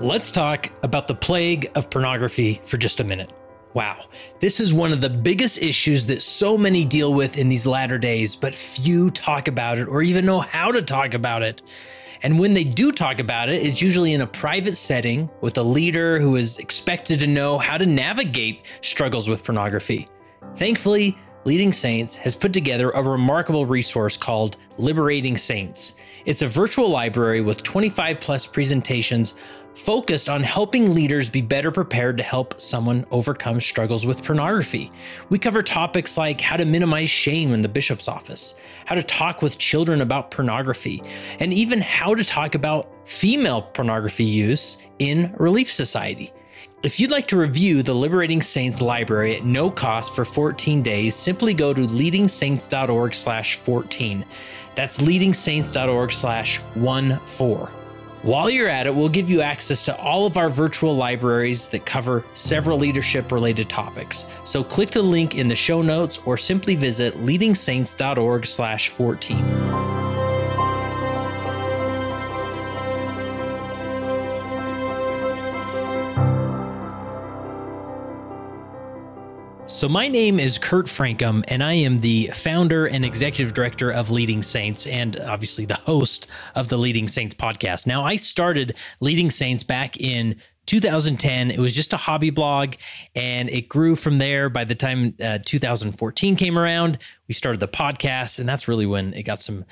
Let's talk about the plague of pornography for just a minute. Wow, this is one of the biggest issues that so many deal with in these latter days, but few talk about it or even know how to talk about it. And when they do talk about it, it's usually in a private setting with a leader who is expected to know how to navigate struggles with pornography. Thankfully, Leading Saints has put together a remarkable resource called Liberating Saints. It's a virtual library with 25 plus presentations focused on helping leaders be better prepared to help someone overcome struggles with pornography. We cover topics like how to minimize shame in the bishop's office, how to talk with children about pornography, and even how to talk about female pornography use in Relief Society. If you'd like to review the Liberating Saints library at no cost for 14 days, simply go to leadingsaints.org/14. That's leadingsaints.org/14. While you're at it, we'll give you access to all of our virtual libraries that cover several leadership related topics. So click the link in the show notes or simply visit leadingsaints.org/14. So, my name is Kurt Francom, and I am the founder and executive director of Leading Saints, and obviously the host of the Leading Saints podcast. Now, I started Leading Saints back in 2010. It was just a hobby blog, and it grew from there. By the time uh, 2014 came around, we started the podcast, and that's really when it got some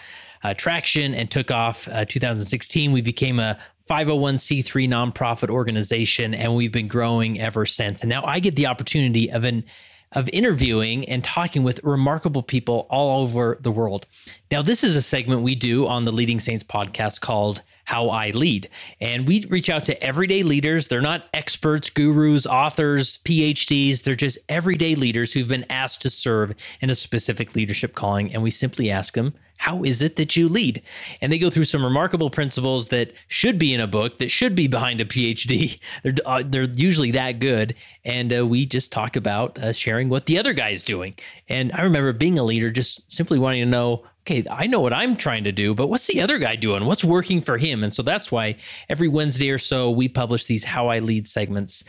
uh, traction and took off. Uh, 2016, we became a 501c3 nonprofit organization, and we've been growing ever since. And now I get the opportunity of an of interviewing and talking with remarkable people all over the world. Now, this is a segment we do on the Leading Saints podcast called How I Lead. And we reach out to everyday leaders. They're not experts, gurus, authors, PhDs. They're just everyday leaders who've been asked to serve in a specific leadership calling. And we simply ask them, how is it that you lead? And they go through some remarkable principles that should be in a book, that should be behind a PhD. They're, uh, they're usually that good. And uh, we just talk about uh, sharing what the other guy's doing. And I remember being a leader, just simply wanting to know okay, I know what I'm trying to do, but what's the other guy doing? What's working for him? And so that's why every Wednesday or so we publish these How I Lead segments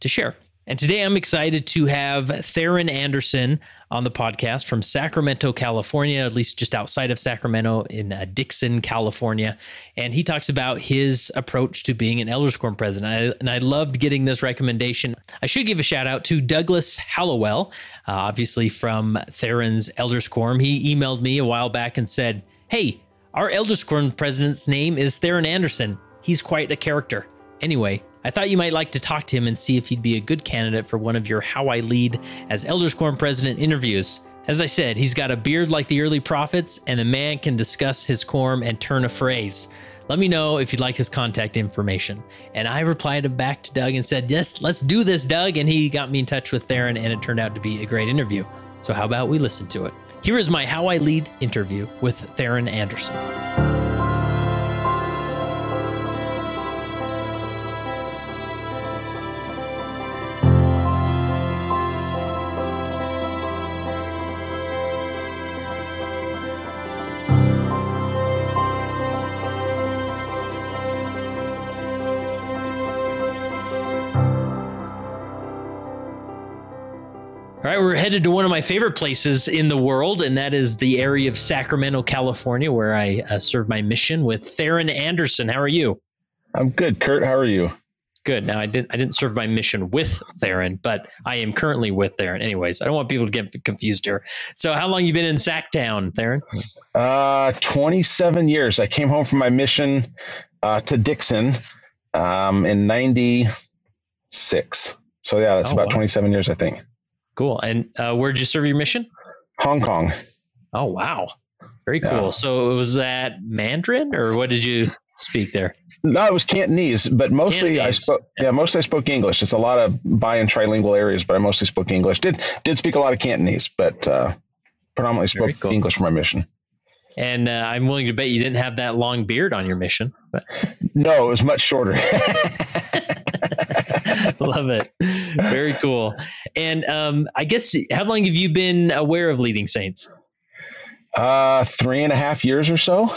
to share. And today I'm excited to have Theron Anderson on the podcast from Sacramento, California, at least just outside of Sacramento in uh, Dixon, California. And he talks about his approach to being an Elders Quorum president. I, and I loved getting this recommendation. I should give a shout out to Douglas Hallowell, uh, obviously from Theron's Elders Quorum. He emailed me a while back and said, Hey, our Elders Quorum president's name is Theron Anderson. He's quite a character. Anyway, I thought you might like to talk to him and see if he'd be a good candidate for one of your How I Lead as Elders Quorum President interviews. As I said, he's got a beard like the early prophets, and the man can discuss his quorum and turn a phrase. Let me know if you'd like his contact information. And I replied back to Doug and said, Yes, let's do this, Doug. And he got me in touch with Theron, and it turned out to be a great interview. So, how about we listen to it? Here is my How I Lead interview with Theron Anderson. Headed to one of my favorite places in the world, and that is the area of Sacramento, California, where I uh, serve my mission with Theron Anderson. How are you? I'm good, Kurt. How are you? Good. Now I didn't I didn't serve my mission with Theron, but I am currently with Theron. Anyways, I don't want people to get confused here. So, how long you been in Sacktown, Theron? Uh, 27 years. I came home from my mission uh, to Dixon um, in '96. So yeah, that's oh, about wow. 27 years, I think. Cool. And uh, where'd you serve your mission? Hong Kong. Oh wow, very cool. Yeah. So it was that Mandarin, or what did you speak there? No, it was Cantonese, but mostly Cantonese. I spoke. Yeah, mostly I spoke English. It's a lot of bi and trilingual areas, but I mostly spoke English. Did did speak a lot of Cantonese, but uh, predominantly spoke cool. English for my mission. And uh, I'm willing to bet you didn't have that long beard on your mission. But. No, it was much shorter. Love it. Very cool. And um, I guess how long have you been aware of leading saints? Uh, three and a half years or so.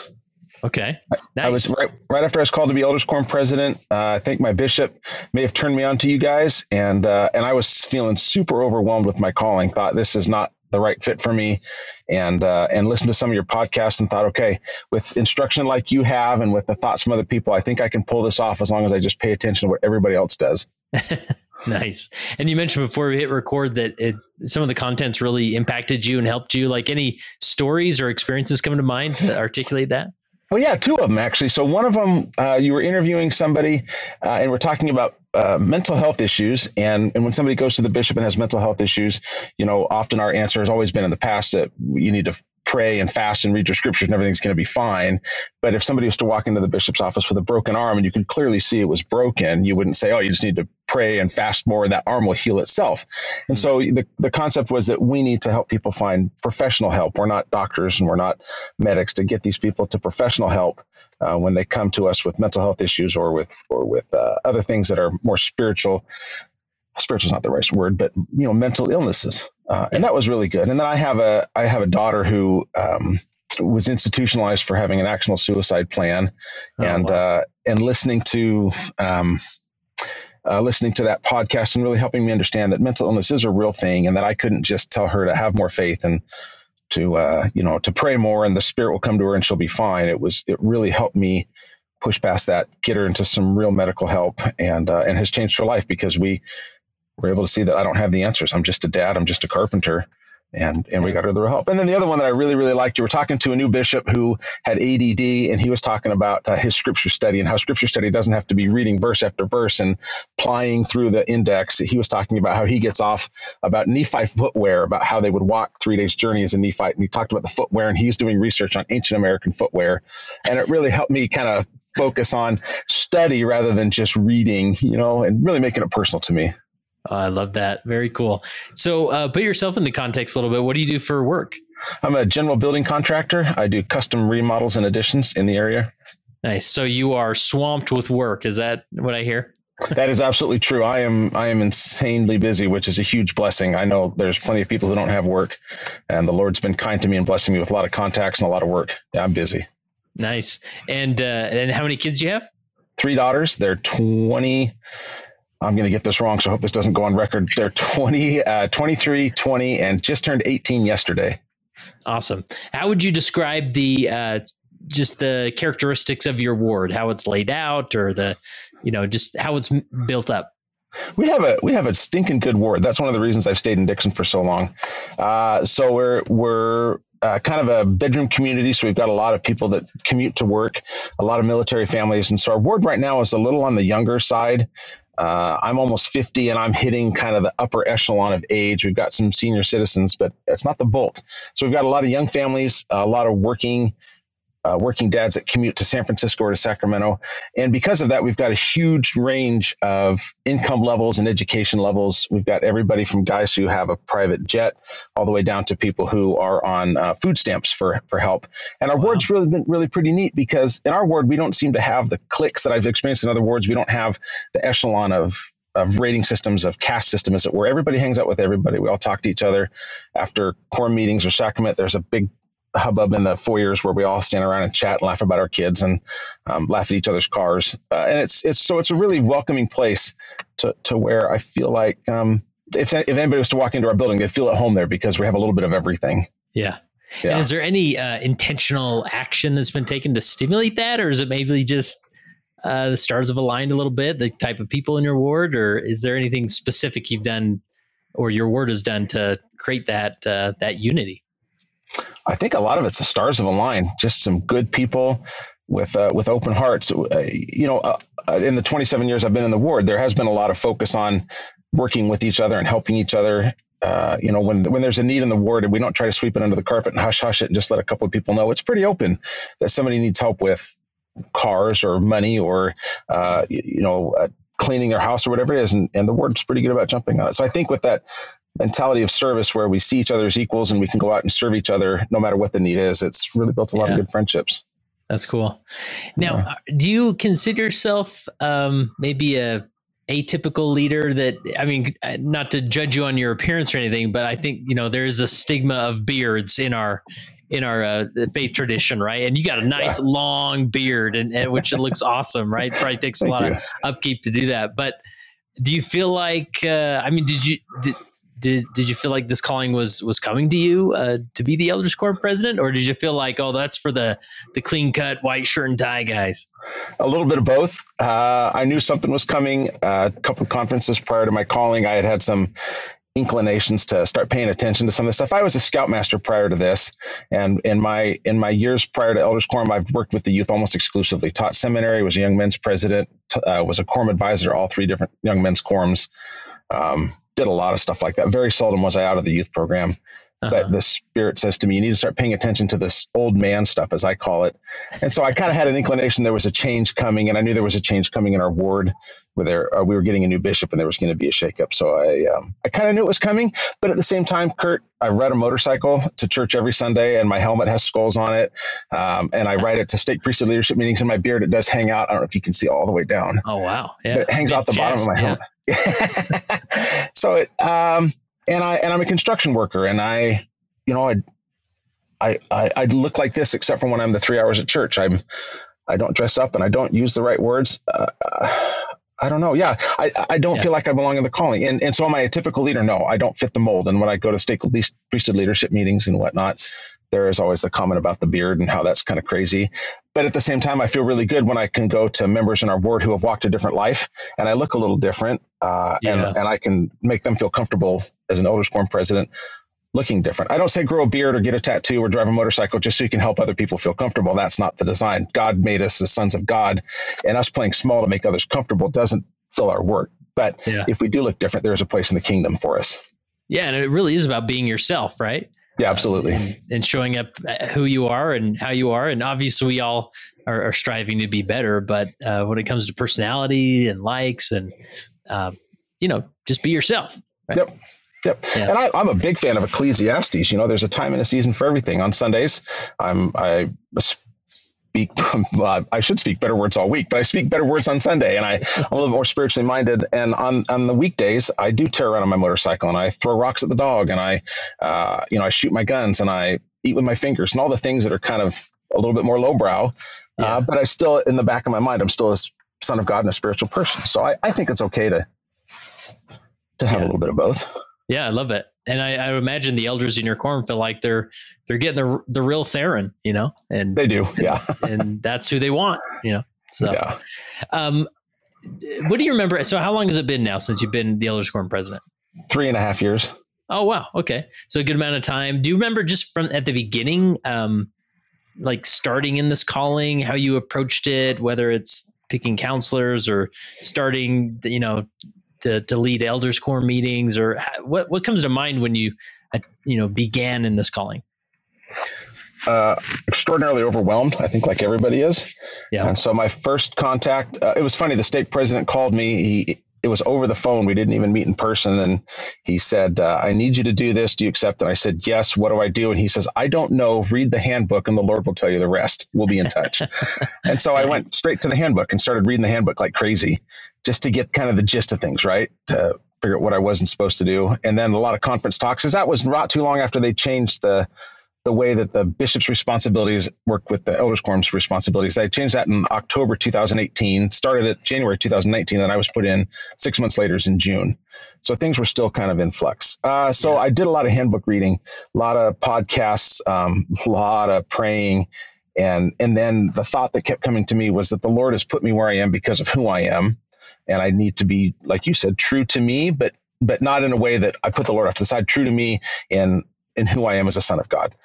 Okay. Nice. I was right, right after I was called to be Elders Quorum president. Uh, I think my bishop may have turned me on to you guys, and uh, and I was feeling super overwhelmed with my calling. Thought this is not the right fit for me, and uh, and listened to some of your podcasts and thought, okay, with instruction like you have, and with the thoughts from other people, I think I can pull this off as long as I just pay attention to what everybody else does. nice. And you mentioned before we hit record that it, some of the contents really impacted you and helped you. Like any stories or experiences come to mind to articulate that? Well, yeah, two of them actually. So one of them, uh, you were interviewing somebody, uh, and we're talking about uh, mental health issues. And and when somebody goes to the bishop and has mental health issues, you know, often our answer has always been in the past that you need to pray and fast and read your scriptures and everything's going to be fine. But if somebody was to walk into the bishop's office with a broken arm and you could clearly see it was broken, you wouldn't say, oh, you just need to pray and fast more and that arm will heal itself. And mm-hmm. so the, the concept was that we need to help people find professional help. We're not doctors and we're not medics to get these people to professional help uh, when they come to us with mental health issues or with or with uh, other things that are more spiritual spiritual is not the right word, but you know, mental illnesses, uh, and that was really good. And then I have a I have a daughter who um, was institutionalized for having an accidental suicide plan, oh, and wow. uh, and listening to. Um, uh, listening to that podcast and really helping me understand that mental illness is a real thing and that I couldn't just tell her to have more faith and to uh, you know to pray more and the spirit will come to her and she'll be fine. It was it really helped me push past that, get her into some real medical help, and uh, and has changed her life because we we're able to see that I don't have the answers. I'm just a dad. I'm just a carpenter. And, and we got her the help. And then the other one that I really, really liked, you were talking to a new bishop who had ADD, and he was talking about uh, his scripture study and how scripture study doesn't have to be reading verse after verse and plying through the index. He was talking about how he gets off about Nephite footwear, about how they would walk three days' journey as a Nephite. And he talked about the footwear, and he's doing research on ancient American footwear. And it really helped me kind of focus on study rather than just reading, you know, and really making it personal to me. Oh, I love that. Very cool. So, uh, put yourself into context a little bit. What do you do for work? I'm a general building contractor. I do custom remodels and additions in the area. Nice. So you are swamped with work. Is that what I hear? that is absolutely true. I am I am insanely busy, which is a huge blessing. I know there's plenty of people who don't have work, and the Lord's been kind to me and blessing me with a lot of contacts and a lot of work. Yeah, I'm busy. Nice. And uh, and how many kids do you have? Three daughters. They're 20, I'm going to get this wrong, so I hope this doesn't go on record. They're 20, uh, 23, 20, and just turned 18 yesterday. Awesome. How would you describe the uh, just the characteristics of your ward, how it's laid out, or the, you know, just how it's built up? We have a we have a stinking good ward. That's one of the reasons I've stayed in Dixon for so long. Uh, so we're we're uh, kind of a bedroom community. So we've got a lot of people that commute to work, a lot of military families. And so our ward right now is a little on the younger side. Uh, I'm almost 50 and I'm hitting kind of the upper echelon of age. We've got some senior citizens, but it's not the bulk. So we've got a lot of young families, a lot of working uh, working dads that commute to San Francisco or to Sacramento. And because of that, we've got a huge range of income levels and education levels. We've got everybody from guys who have a private jet all the way down to people who are on uh, food stamps for, for help. And our wow. ward's really been really pretty neat because in our ward, we don't seem to have the clicks that I've experienced in other wards. We don't have the echelon of of rating systems of caste system is it where everybody hangs out with everybody we all talk to each other after quorum meetings or sacrament there's a big hubbub in the foyers where we all stand around and chat and laugh about our kids and um, laugh at each other's cars. Uh, and it's it's so it's a really welcoming place to to where I feel like um, if if anybody was to walk into our building, they'd feel at home there because we have a little bit of everything. Yeah. Yeah. And is there any uh, intentional action that's been taken to stimulate that, or is it maybe just uh, the stars have aligned a little bit, the type of people in your ward, or is there anything specific you've done or your ward has done to create that uh, that unity? I think a lot of it's the stars have line, Just some good people with uh, with open hearts. Uh, you know, uh, uh, in the 27 years I've been in the ward, there has been a lot of focus on working with each other and helping each other. Uh, you know, when when there's a need in the ward, and we don't try to sweep it under the carpet and hush hush it and just let a couple of people know. It's pretty open that somebody needs help with cars or money or uh, you know cleaning their house or whatever it is, and, and the ward's pretty good about jumping on it. So I think with that mentality of service where we see each other as equals and we can go out and serve each other no matter what the need is. It's really built a lot yeah. of good friendships. That's cool. Now, yeah. Uh, do you consider yourself um, maybe a atypical leader that I mean, uh, not to judge you on your appearance or anything, but I think you know there is a stigma of beards in our in our uh, faith tradition, right? And you got a nice long beard, and, and which looks awesome, right? Probably takes a lot you. of upkeep to do that. But do you feel like? Uh, I mean, did you did, did did you feel like this calling was was coming to you uh, to be the elders quorum president, or did you feel like, oh, that's for the the clean cut white shirt and tie guys? A little bit of both. Uh, I knew something was coming. Uh, a couple of conferences prior to my calling, I had had some inclinations to start paying attention to some of the stuff. I was a scoutmaster prior to this, and in my in my years prior to Elders Quorum, I've worked with the youth almost exclusively. Taught seminary, was a young men's president, uh, was a quorum advisor, all three different young men's quorums. Um, did a lot of stuff like that. Very seldom was I out of the youth program. Uh-huh. But the spirit says to me, you need to start paying attention to this old man stuff, as I call it. And so I kind of had an inclination there was a change coming, and I knew there was a change coming in our ward where there, uh, we were getting a new bishop and there was going to be a shakeup. So I, um, I kind of knew it was coming. But at the same time, Kurt, I ride a motorcycle to church every Sunday, and my helmet has skulls on it. Um, and I ride it to stake priesthood leadership meetings, and my beard it does hang out. I don't know if you can see all the way down. Oh wow! Yeah, but it hangs out the bottom of my helmet. Yeah. so it, um, and I and I'm a construction worker, and I you know, I'd, I, I, I look like this except for when I'm the three hours at church. I'm, I don't dress up and I don't use the right words. Uh, I don't know. Yeah, I, I don't yeah. feel like I belong in the calling. And and so am I a typical leader? No, I don't fit the mold. And when I go to stake priesthood leadership meetings and whatnot, there is always the comment about the beard and how that's kind of crazy. But at the same time, I feel really good when I can go to members in our board who have walked a different life and I look a little different uh, yeah. and, and I can make them feel comfortable as an elders quorum president looking different. I don't say grow a beard or get a tattoo or drive a motorcycle just so you can help other people feel comfortable. That's not the design. God made us as sons of God, and us playing small to make others comfortable doesn't fill our work. But yeah. if we do look different, there's a place in the kingdom for us. Yeah, and it really is about being yourself, right? Yeah, absolutely. And, and, showing up uh, who you are and how you are. And obviously, we all are, are striving to be better. But uh, when it comes to personality and likes and, uh, you know, just be yourself. Right? Yep. Yep. Yeah. And I, am a big fan of Ecclesiastes. You know, there's a time and a season for everything. On Sundays, I'm I speak. Uh, I should speak better words all week, but I speak better words on Sunday, and I, I'm a little more spiritually minded. And on on the weekdays, I do tear around on my motorcycle, and I throw rocks at the dog, and I, uh, you know, I shoot my guns, and I eat with my fingers, and all the things that are kind of a little bit more lowbrow. Uh, yeah. Uh, but I still, in the back of my mind, I'm still a son of God and a spiritual person. So I, I think it's okay to to have yeah. a little bit of both. Yeah, I love it. And I, I imagine the elders in your quorum feel like they're they're getting the the real Theron, you know, and they do, yeah, and that's who they want, you know. So, yeah. um, what do you remember? So, how long has it been now since you've been the elders quorum president? Three and a half years. Oh wow, okay, so a good amount of time. Do you remember just from at the beginning, um, like starting in this calling, how you approached it, whether it's picking counselors or starting, you know, to, to lead elders quorum meetings or what, what comes to mind when you, uh, you know, began in this calling? Uh, extraordinarily overwhelmed. I think like everybody is. Yeah. And so my first contact, uh, it was funny. The stake president called me. He it was over the phone. We didn't even meet in person. And he said, uh, I need you to do this. Do you accept? And I said, Yes. What do I do? And he says, I don't know. Read the handbook and the Lord will tell you the rest. We'll be in touch. and so I went straight to the handbook and started reading the handbook like crazy just to get kind of the gist of things, right? To figure out what I wasn't supposed to do. And then a lot of conference talks, because that was not too long after they changed the the way that the bishop's responsibilities work with the elders quorum's responsibilities. I changed that in October 2018, started at January 2019, and I was put in six months later in June. So things were still kind of in flux. Uh, so yeah. I did a lot of handbook reading, a lot of podcasts, um, a lot of praying. And, and then the thought that kept coming to me was that the Lord has put me where I am because of who I am. And I need to be, like you said, true to me, but but not in a way that I put the Lord off to the side, true to me in in who I am as a son of God.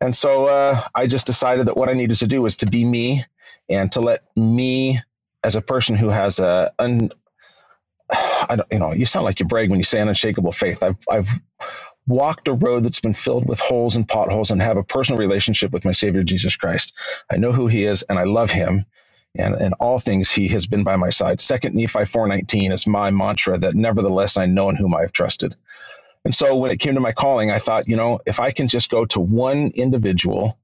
And so uh, I just decided that what I needed to do was to be me and to let me, as a person who has a, un, I don't, you know, you sound like you brag when you say an unshakable faith. I've, I've walked a road that's been filled with holes and potholes and have a personal relationship with my Savior Jesus Christ. I know who He is and I love Him. And in all things, He has been by my side. Second Nephi 4:19 is my mantra that nevertheless I know in whom I have trusted. And so when it came to my calling, I thought, you know, if I can just go to one individual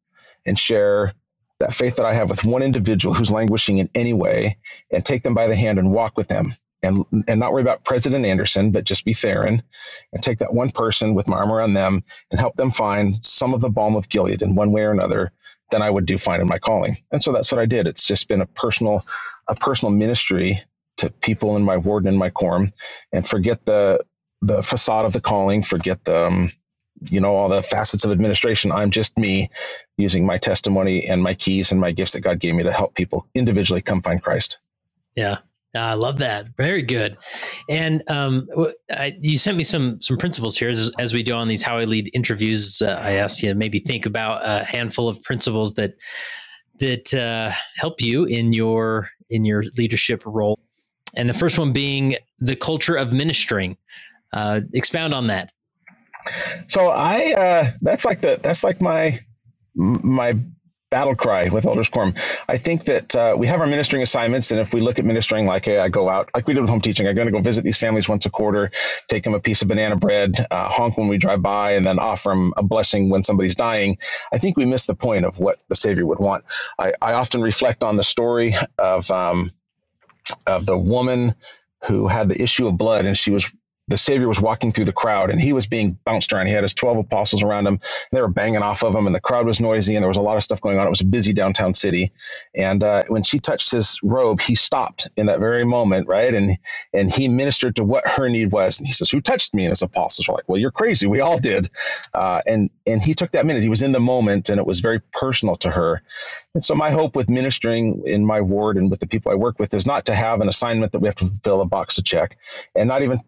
and share that faith that I have with one individual who's languishing in any way and take them by the hand and walk with them and and not worry about President Anderson, but just be Theron, and take that one person with my arm around them and help them find some of the balm of Gilead in one way or another, then I would do fine in my calling. And so that's what I did. It's just been a personal a personal ministry to people in my ward and in my quorum, and forget the the facade of the calling, forget the um, you know all the facets of administration. I'm just me using my testimony and my keys and my gifts that God gave me to help people individually come find Christ. Yeah, I love that. Very good. And um, I, you sent me some some principles here as, as, we do on these How I Lead interviews. Uh, I asked you to maybe think about a handful of principles that that uh, help you in your in your leadership role. And the first one being the culture of ministering. Uh, expound on that. So I uh, that's like the that's like my my battle cry with Elders Quorum. I think that uh, we have our ministering assignments, and if we look at ministering like, hey, I go out, like we do with home teaching, I'm going to go visit these families once a quarter, take them a piece of banana bread, uh, honk when we drive by, and then offer them a blessing when somebody's dying. I think we miss the point of what the Savior would want. I, I often reflect on the story of um, of the woman who had the issue of blood, and she was the Savior was walking through the crowd and he was being bounced around. He had his 12 apostles around him. And they were banging off of him, and the crowd was noisy, and there was a lot of stuff going on. It was a busy downtown city. And uh, when she touched his robe, he stopped in that very moment, right? And and he ministered to what her need was. And he says, Who touched me? And his apostles were like, Well, you're crazy. We all did. Uh, and, and he took that minute. He was in the moment, and it was very personal to her. And so, my hope with ministering in my ward and with the people I work with is not to have an assignment that we have to fulfill a box to check, and not even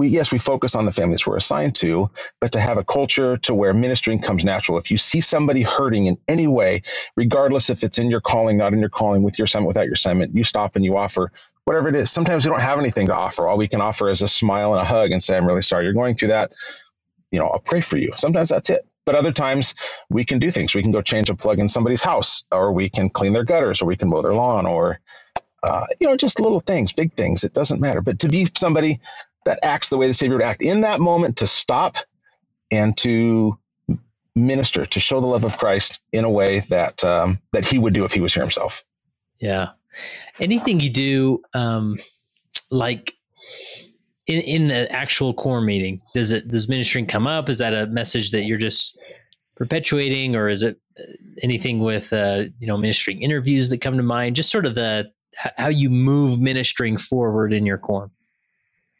we yes we focus on the families we're assigned to but to have a culture to where ministering comes natural. If you see somebody hurting in any way regardless if it's in your calling not in your calling with your assignment without your assignment you stop and you offer whatever it is. Sometimes we don't have anything to offer. All we can offer is a smile and a hug and say i'm really sorry you're going through that. You know i'll pray for you. Sometimes that's it. But other times we can do things. We can go change a plug in somebody's house or we can clean their gutters or we can mow their lawn or uh, you know, just little things, big things. It doesn't matter. But to be somebody that acts the way the Savior would act in that moment to stop and to minister, to show the love of Christ in a way that um, that He would do if He was here Himself. Yeah. Anything you do, um, like in in the actual core meeting, does it does ministering come up? Is that a message that you're just perpetuating, or is it uh, anything with uh, you know ministering interviews that come to mind? Just sort of the how you move ministering forward in your quorum.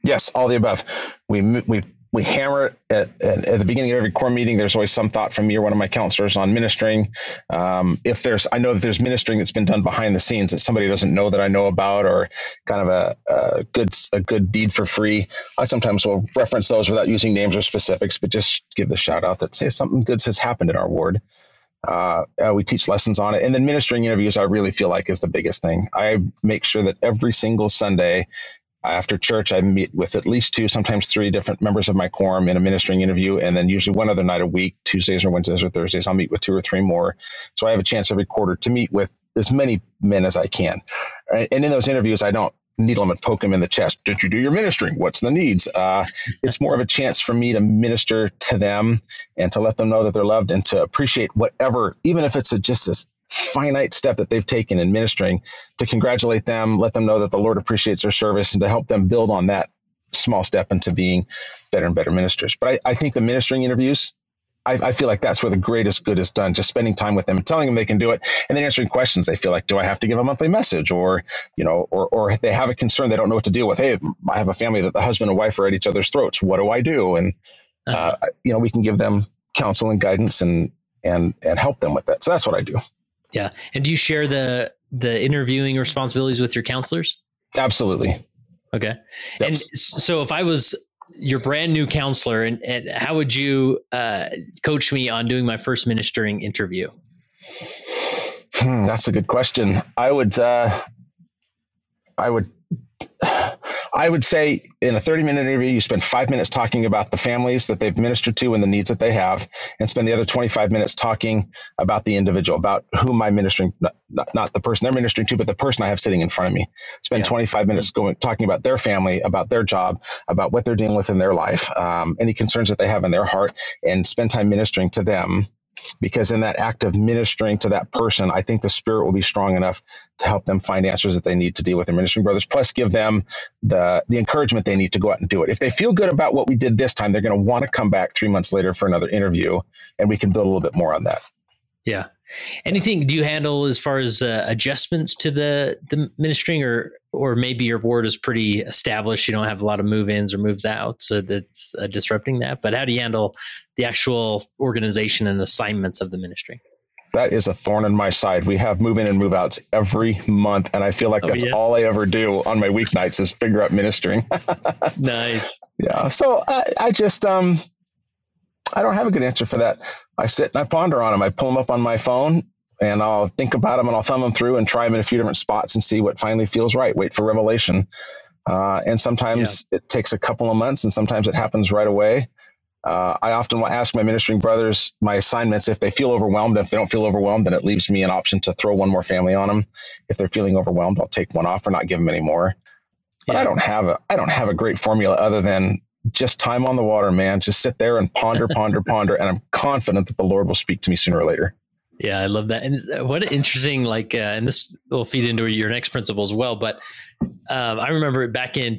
Yes, all the above. We we we hammer at, at, at, the beginning of every core meeting. There's always some thought from me or one of my counselors on ministering. Um, if there's, I know that there's ministering that's been done behind the scenes that somebody doesn't know that I know about, or kind of a, a good a good deed for free. I sometimes will reference those without using names or specifics, but just give the shout out that say something good has happened in our ward. Uh, uh, we teach lessons on it, and then ministering interviews. I really feel like is the biggest thing. I make sure that every single Sunday after church, I meet with at least two, sometimes three different members of my quorum in a ministering interview. And then usually one other night a week, Tuesdays or Wednesdays or Thursdays, I'll meet with two or three more. So I have a chance every quarter to meet with as many men as I can. And in those interviews, I don't needle them and poke them in the chest. Did you do your ministering? What's the needs? Uh, it's more of a chance for me to minister to them and to let them know that they're loved and to appreciate whatever, even if it's a, just a finite step that they've taken in ministering to congratulate them, let them know that the Lord appreciates their service, and to help them build on that small step into being better and better ministers. But I, I think the ministering interviews, I, I, feel like that's where the greatest good is done. Just spending time with them and telling them they can do it, and then answering questions. They feel like, do I have to give a monthly message, or you know, or or they have a concern they don't know what to deal with. Hey, I have a family that the husband and wife are at each other's throats. What do I do? And uh-huh. uh, you know, we can give them counsel and guidance and and and help them with that. So that's what I do. Yeah. And do you share the the interviewing responsibilities with your counselors? Absolutely. Okay. Yep. And so if I was your brand new counselor and, and how would you uh, coach me on doing my first ministering interview? Hmm, that's a good question. I would uh, I would I would say in a 30 minute interview, you spend five minutes talking about the families that they've ministered to and the needs that they have, and spend the other 25 minutes talking about the individual, about whom I'm ministering, not, not, not the person they're ministering to, but the person I have sitting in front of me. Spend yeah. 25 minutes going talking about their family, about their job, about what they're dealing with in their life, um, any concerns that they have in their heart, and spend time ministering to them because in that act of ministering to that person, I think the Spirit will be strong enough to help them find answers that they need to deal with their ministering brothers, plus give them the the encouragement they need to go out and do it. If they feel good about what we did this time, they're going to want to come back three months later for another interview, and we can build a little bit more on that. Yeah. Anything do you handle as far as uh, adjustments to the the ministering, or or maybe your board is pretty established? You don't have a lot of move ins or moves out, so that's uh, disrupting that. But how do you handle the actual organization and assignments of the ministry? That is a thorn in my side. We have move in and move outs every month, and I feel like oh, that's yeah? all I ever do on my weeknights is figure out ministering. nice. Yeah. So I, I just um I don't have a good answer for that. I sit and I ponder on them. I pull them up on my phone and I'll think about them and I'll thumb them through and try them in a few different spots and see what finally feels right. Wait for revelation. Uh, and sometimes yeah. it takes a couple of months and sometimes it happens right away. Uh, I often will ask my ministering brothers my assignments if they feel overwhelmed. If they don't feel overwhelmed, then it leaves me an option to throw one more family on them. If they're feeling overwhelmed, I'll take one off or not give them any more. But yeah. I don't have a I don't have a great formula other than just time on the water, man. Just sit there and ponder, ponder, ponder, and I'm confident that the Lord will speak to me sooner or later. Yeah, I love that. And uh, what an interesting, like, uh, and this will feed into your next principle as well. But um, I remember back in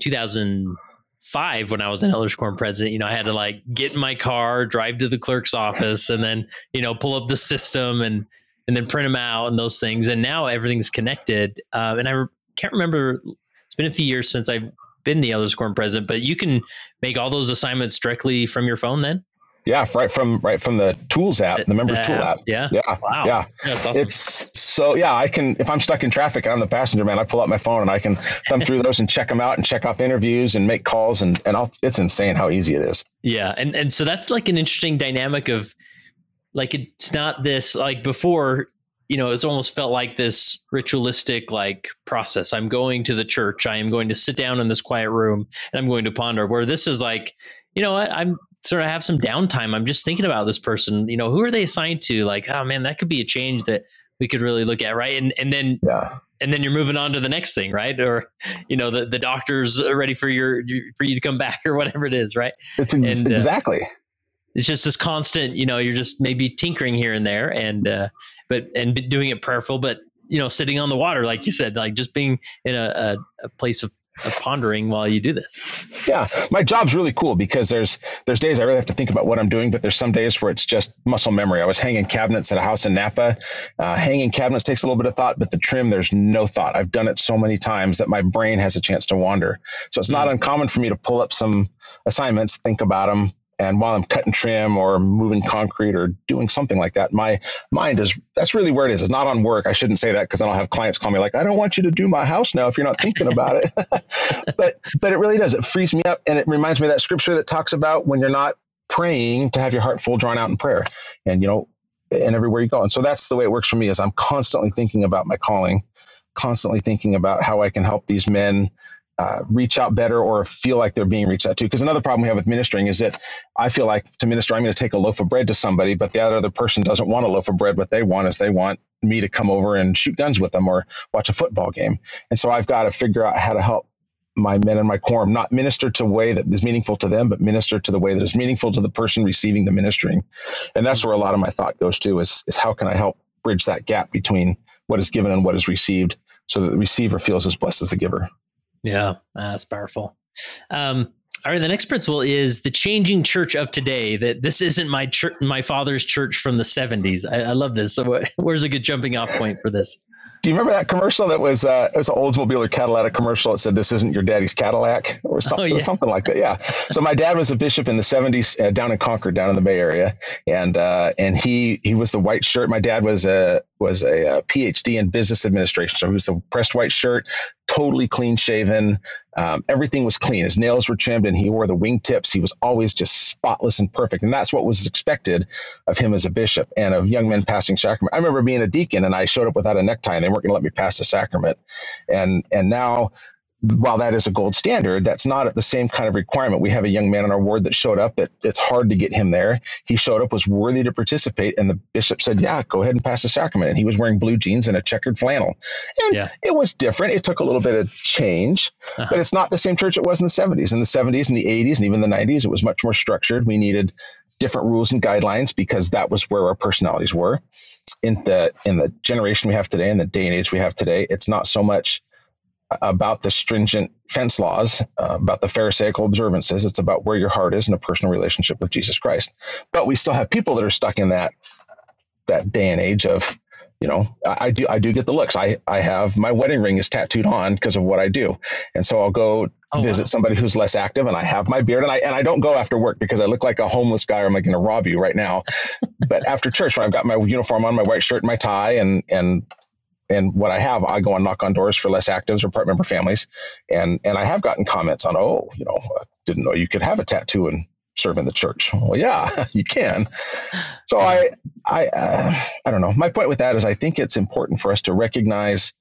2005 when I was an Elders Quorum president, you know, I had to like get in my car, drive to the clerk's office, and then, you know, pull up the system and, and then print them out and those things. And now everything's connected. Uh, and I re- can't remember, it's been a few years since I've been the Elders Quorum president, but you can make all those assignments directly from your phone then? Yeah, right from right from the tools app, the member the tool app. Yeah. Yeah. Wow. Yeah. Awesome. It's so yeah, I can if I'm stuck in traffic and I'm the passenger man, I pull out my phone and I can thumb through those and check them out and check off interviews and make calls and and I'll, it's insane how easy it is. Yeah. And and so that's like an interesting dynamic of like it's not this like before you know, it's almost felt like this ritualistic like process. I'm going to the church. I am going to sit down in this quiet room and I'm going to ponder. Where this is like, you know what, I'm sort of have some downtime. I'm just thinking about this person. You know, who are they assigned to? Like, oh man, that could be a change that we could really look at, right? And and then yeah. And then you're moving on to the next thing, right? Or, you know, the, the doctor's ready for your for you to come back or whatever it is, right? It's ex- and, uh, exactly. It's just this constant, you know, you're just maybe tinkering here and there, and uh, but and doing it prayerful, but you know, sitting on the water, like you said, like just being in a, a, a place of of pondering while you do this. Yeah, my job's really cool because there's there's days I really have to think about what I'm doing, but there's some days where it's just muscle memory. I was hanging cabinets at a house in Napa. Uh, hanging cabinets takes a little bit of thought, but the trim there's no thought. I've done it so many times that my brain has a chance to wander. So it's not mm-hmm. uncommon for me to pull up some assignments, think about them, and while I'm cutting trim or moving concrete or doing something like that, my mind is that's really where it is. It's not on work. I shouldn't say that because then I'll have clients call me like, I don't want you to do my house now if you're not thinking about it. but but it really does. It frees me up and it reminds me of that scripture that talks about when you're not praying to have your heart full drawn out in prayer. And you know, and everywhere you go. And so that's the way it works for me is I'm constantly thinking about my calling, constantly thinking about how I can help these men uh, reach out better or feel like they're being reached out to. Because another problem we have with ministering is that I feel like to minister, I'm going to take a loaf of bread to somebody, but the other person doesn't want a loaf of bread. What they want is they want me to come over and shoot guns with them or watch a football game. And so I've got to figure out how to help my men and my quorum not minister to way that is meaningful to them, but minister to the way that is meaningful to the person receiving the ministering. And that's where a lot of my thought goes to is, is how can I help bridge that gap between what is given and what is received so that the receiver feels as blessed as the giver. Yeah, that's powerful. Um, all right, the next principle is the changing church of today. That this isn't my church, my father's church from the '70s. I, I love this. So, where's a good jumping off point for this? Do you remember that commercial that was uh, it was an Oldsmobile or Cadillac commercial that said "This isn't your daddy's Cadillac" or something, oh, yeah. or something like that? Yeah. So my dad was a bishop in the '70s uh, down in Concord, down in the Bay Area, and uh, and he he was the white shirt. My dad was a was a, a, PhD in business administration, so he was the pressed white shirt, totally clean shaven. Um, everything was clean. His nails were trimmed, and he wore the wingtips. He was always just spotless and perfect, and that's what was expected of him as a bishop and of young men passing sacrament. I remember being a deacon, and I showed up without a necktie, and they weren't going to let me pass the sacrament. And and now while that is a gold standard, that's not at the same kind of requirement. We have a young man in our ward that showed up that it's hard to get him there. He showed up, was worthy to participate, and the bishop said, Yeah, go ahead and pass the sacrament. And he was wearing blue jeans and a checkered flannel. And yeah. it was different. It took a little bit of change, uh-huh. but it's not the same church it was in the 70s. In the 70s and the 80s and even the 90s, it was much more structured. We needed different rules and guidelines because that was where our personalities were. In the in the generation we have today, in the day and age we have today, it's not so much about the stringent fence laws, uh, about the Pharisaical observances. It's about where your heart is in a personal relationship with Jesus Christ. But we still have people that are stuck in that that day and age of you know, I, I, do I do get the looks. I I have my wedding ring is tattooed on because of what I do, and so I'll go oh, visit wow. somebody who's less active, and I have my beard, and I and I don't go after work because I look like a homeless guy, or am I going to rob you right now? but after church, when I've got my uniform on, my white shirt, and my tie, and and and what I have, I go and knock on doors for less actives or part member families, and and I have gotten comments on, oh, you know, didn't know you could have a tattoo and serve in the church. Well, yeah, you can. So I, I, uh, I don't know. My point with that is I think it's important for us to recognize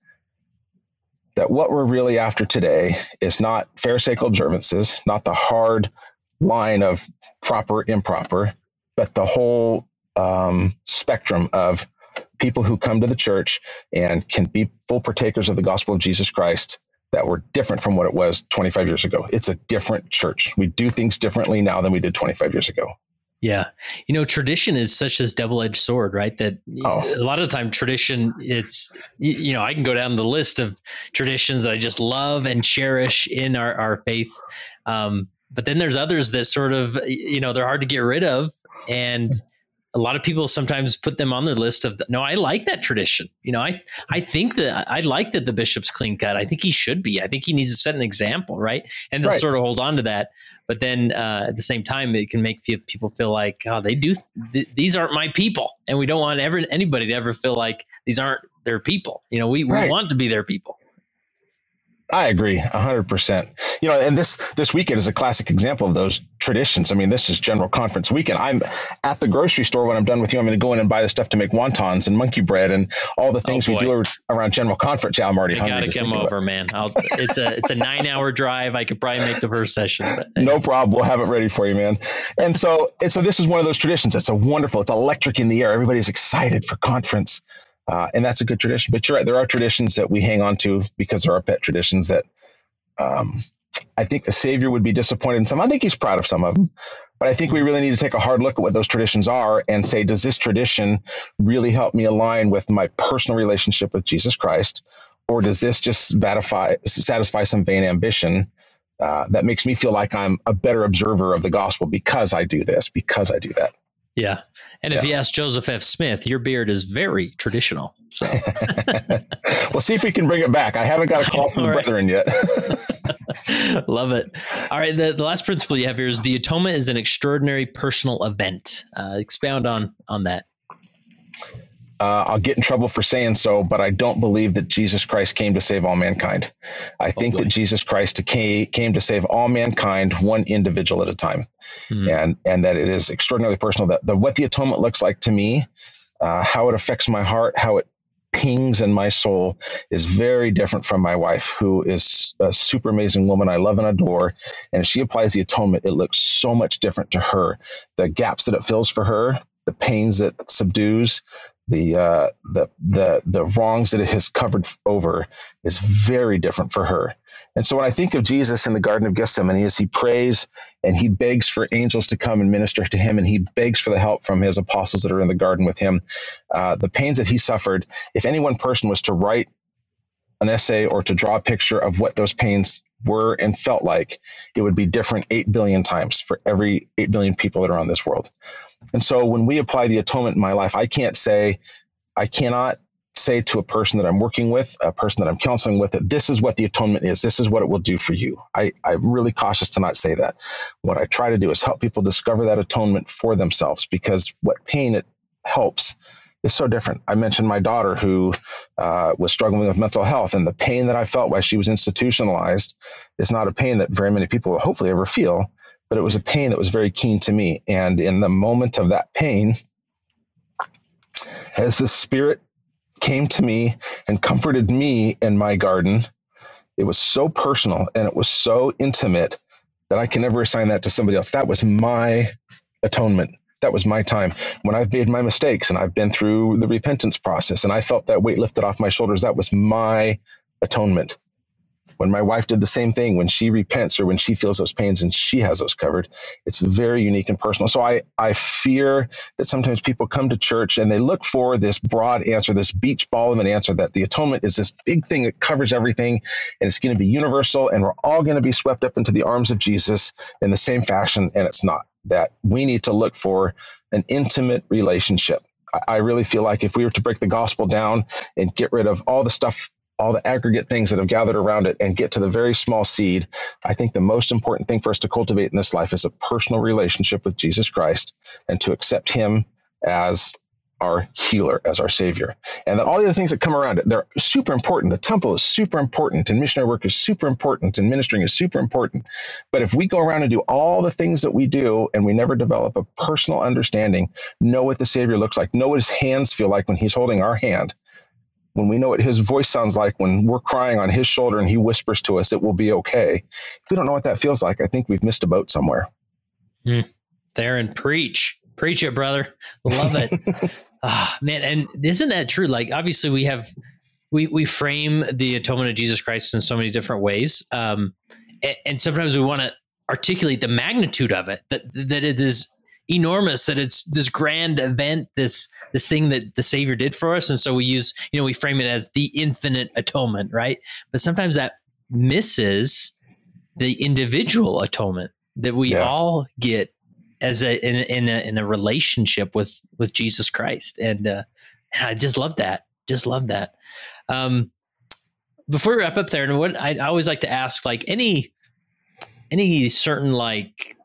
that what we're really after today is not Pharisaical observances, not the hard line of proper, improper, but the whole um, spectrum of people who come to the church and can be full partakers of the gospel of Jesus Christ that were different from what it was 25 years ago. It's a different church. We do things differently now than we did 25 years ago. Yeah. You know, tradition is such this double-edged sword, right? That oh. a lot of the time tradition it's you know, I can go down the list of traditions that I just love and cherish in our, our faith. Um, but then there's others that sort of you know, they're hard to get rid of and a lot of people sometimes put them on their list of no i like that tradition. You know i i think that i like that the bishop's clean cut. I think he should be. I think he needs to set an example right? And they'll right. sort of hold on to that. But then uh, at the same time it can make people feel like oh they do th- these aren't my people. And we don't want ever anybody to ever feel like these aren't their people. You know we, right. we want to be their people I agree, hundred percent. You know, and this this weekend is a classic example of those traditions. I mean, this is General Conference weekend. I'm at the grocery store when I'm done with you. I'm going to go in and buy the stuff to make wontons and monkey bread and all the things oh we do around General Conference. Yeah, I'm already you hungry. Got to come over, man. I'll, it's a it's a nine hour drive. I could probably make the first session. No problem. We'll have it ready for you, man. And so and so this is one of those traditions. It's a wonderful. It's electric in the air. Everybody's excited for conference. Uh, and that's a good tradition. But you're right, there are traditions that we hang on to because there are pet traditions that um, I think the Savior would be disappointed in some. I think he's proud of some of them, but I think we really need to take a hard look at what those traditions are and say, does this tradition really help me align with my personal relationship with Jesus Christ, or does this just satisfy satisfy some vain ambition uh, that makes me feel like I'm a better observer of the gospel because I do this, because I do that? Yeah. And if yeah. you ask Joseph F. Smith, your beard is very traditional. So we'll see if we can bring it back. I haven't got a call from the brethren yet. Love it. All right. The, the last principle you have here is the atonement is an extraordinary personal event. Uh, expound on on that. Uh, I'll get in trouble for saying so, but I don't believe that Jesus Christ came to save all mankind. I think that Jesus Christ came, came to save all mankind, one individual at a time, hmm and and that it is extraordinarily personal. That the what the atonement looks like to me, uh, how it affects my heart, how it pings in my soul, is very different from my wife, who is a super amazing woman I love and adore. And if she applies the atonement, it looks so much different to her. The gaps that it fills for her, the pains that subdues, the uh, the the the wrongs that it has covered over is very different for her. And so when I think of Jesus in the Garden of Gethsemane, as he prays and he begs for angels to come and minister to him, and he begs for the help from his apostles that are in the garden with him, uh, the pains that he suffered. If any one person was to write an essay or to draw a picture of what those pains were and felt like, it would be different 8 billion times for every 8 billion people that are on this world. And so when we apply the atonement in my life, I can't say, I cannot say to a person that I'm working with, a person that I'm counseling with, that this is what the atonement is. This is what it will do for you. I, I'm really cautious to not say that. What I try to do is help people discover that atonement for themselves because what pain it helps is so different. I mentioned my daughter who uh, was struggling with mental health, and the pain that I felt while she was institutionalized is not a pain that very many people will hopefully ever feel but it was a pain that was very keen to me. And in the moment of that pain, as the Spirit came to me and comforted me in my garden, it was so personal and it was so intimate that I can never assign that to somebody else. That was my atonement. That was my time. When I've made my mistakes and I've been through the repentance process and I felt that weight lifted off my shoulders, that was my atonement. when my wife did the same thing, when she repents or when she feels those pains and she has those covered, it's very unique and personal. So I, I fear that sometimes people come to church and they look for this broad answer, this beach ball of an answer that the atonement is this big thing that covers everything and it's going to be universal and we're all going to be swept up into the arms of Jesus in the same fashion. And it's not that we need to look for an intimate relationship. I really feel like if we were to break the gospel down and get rid of all the stuff all the aggregate things that have gathered around it and get to the very small seed, I think the most important thing for us to cultivate in this life is a personal relationship with Jesus Christ and to accept Him as our healer, as our Savior. And then all the other things that come around it, they're super important. The temple is super important, and missionary work is super important, and ministering is super important. But if we go around and do all the things that we do and we never develop a personal understanding, know what the Savior looks like, know what His hands feel like when He's holding our hand, when we know what his voice sounds like when we're crying on his shoulder and he whispers to us, it will be okay. If we don't know what that feels like, I think we've missed a boat somewhere. Mm. There and preach. Preach it, brother. Love it. oh, man. And isn't that true? Like, obviously, we have, we, we frame the atonement of Jesus Christ in so many different ways. Um, and, and sometimes we want to articulate the magnitude of it, that, that it is enormous that it's this grand event this this thing that the savior did for us and so we use you know we frame it as the infinite atonement right but sometimes that misses the individual atonement that we yeah. all get as a in, in a in a relationship with with Jesus Christ. And uh and I just love that just love that. Um before we wrap up there and what I, I always like to ask like any any certain like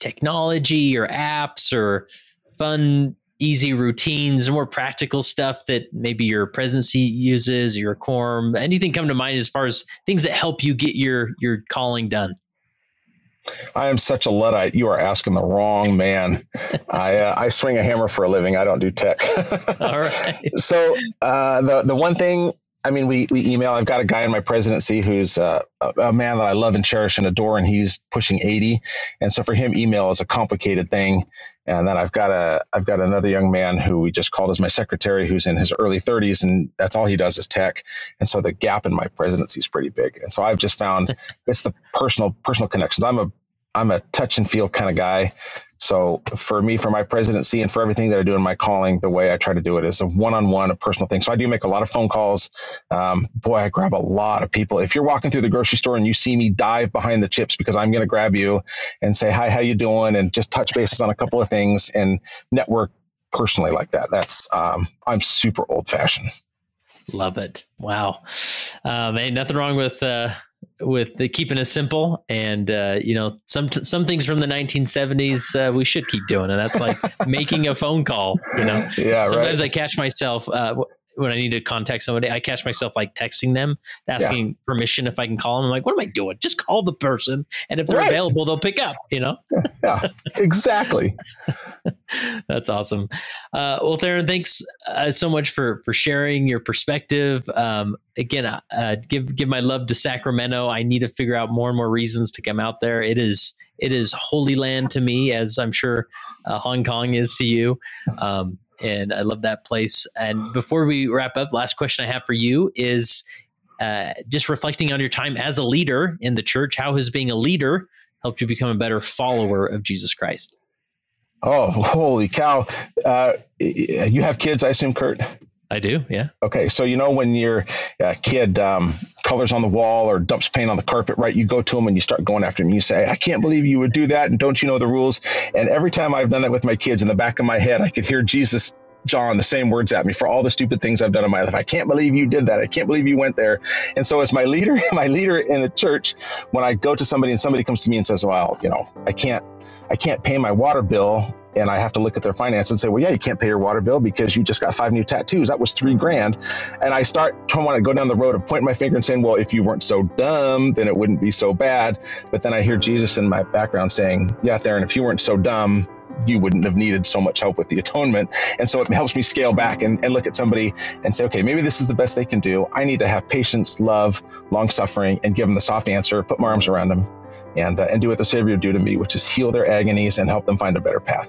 technology or apps or fun easy routines more practical stuff that maybe your presidency uses your quorum anything come to mind as far as things that help you get your your calling done I am such a luddite. You are asking the wrong man. I uh, I swing a hammer for a living. I don't do tech. All right. so uh, the the one thing I mean, we we email. I've got a guy in my presidency who's uh, a, a, man that I love and cherish and adore, and he's pushing eighty. And so for him, email is a complicated thing. And then I've got a I've got another young man who we just called as my secretary, who's in his early thirties, and that's all he does is tech. And so the gap in my presidency is pretty big. And so I've just found it's the personal personal connections. I'm a I'm a touch and feel kind of guy. So for me, for my presidency and for everything that I do in my calling, the way I try to do it is a one-on-one, a personal thing. So I do make a lot of phone calls. Um, boy, I grab a lot of people. If you're walking through the grocery store and you see me dive behind the chips because I'm going to grab you and say, hi, how you doing? And just touch bases on a couple of things and network personally like that. That's, um, I'm super old fashioned. Love it. Wow. Um, ain't nothing wrong with, uh, with the keeping it simple and uh, you know some some things from the 1970s uh, we should keep doing and that's like making a phone call you know yeah sometimes right. i catch myself uh, when I need to contact somebody, I catch myself like texting them, asking yeah. permission if I can call them. I'm like, what am I doing? Just call the person, and if they're right. available, they'll pick up. You know? yeah, exactly. That's awesome. Uh, well, Theron, thanks uh, so much for for sharing your perspective. Um, again, uh, uh, give give my love to Sacramento. I need to figure out more and more reasons to come out there. It is it is holy land to me, as I'm sure uh, Hong Kong is to you. Um, and I love that place. And before we wrap up, last question I have for you is uh, just reflecting on your time as a leader in the church. How has being a leader helped you become a better follower of Jesus Christ? Oh, holy cow! Uh, you have kids, I assume, Kurt. I do, yeah. Okay, so you know when your uh, kid um, colors on the wall or dumps paint on the carpet, right? You go to them and you start going after them. You say, "I can't believe you would do that," and don't you know the rules? And every time I've done that with my kids, in the back of my head, I could hear Jesus John the same words at me for all the stupid things I've done in my life. I can't believe you did that. I can't believe you went there. And so as my leader, my leader in the church, when I go to somebody and somebody comes to me and says, "Well, you know, I can't I can't pay my water bill and I have to look at their finance and say, well, yeah, you can't pay your water bill because you just got five new tattoos. That was three grand. And I start to want to go down the road of pointing my finger and saying, well, if you weren't so dumb, then it wouldn't be so bad. But then I hear Jesus in my background saying, yeah, Theron, if you weren't so dumb, you wouldn't have needed so much help with the atonement. And so it helps me scale back and, and look at somebody and say, okay, maybe this is the best they can do. I need to have patience, love, long suffering, and give them the soft answer, put my arms around them, and, uh, and do what the Savior would do to me, which is heal their agonies and help them find a better path.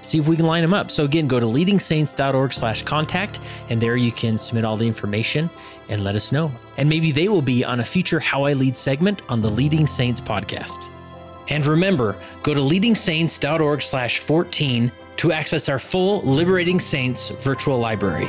see if we can line them up. So again, go to leadingsaints.org slash contact, and there you can submit all the information and let us know. And maybe they will be on a future How I Lead segment on the Leading Saints podcast. And remember, go to leadingsaints.org slash 14 to access our full Leading Saints virtual library.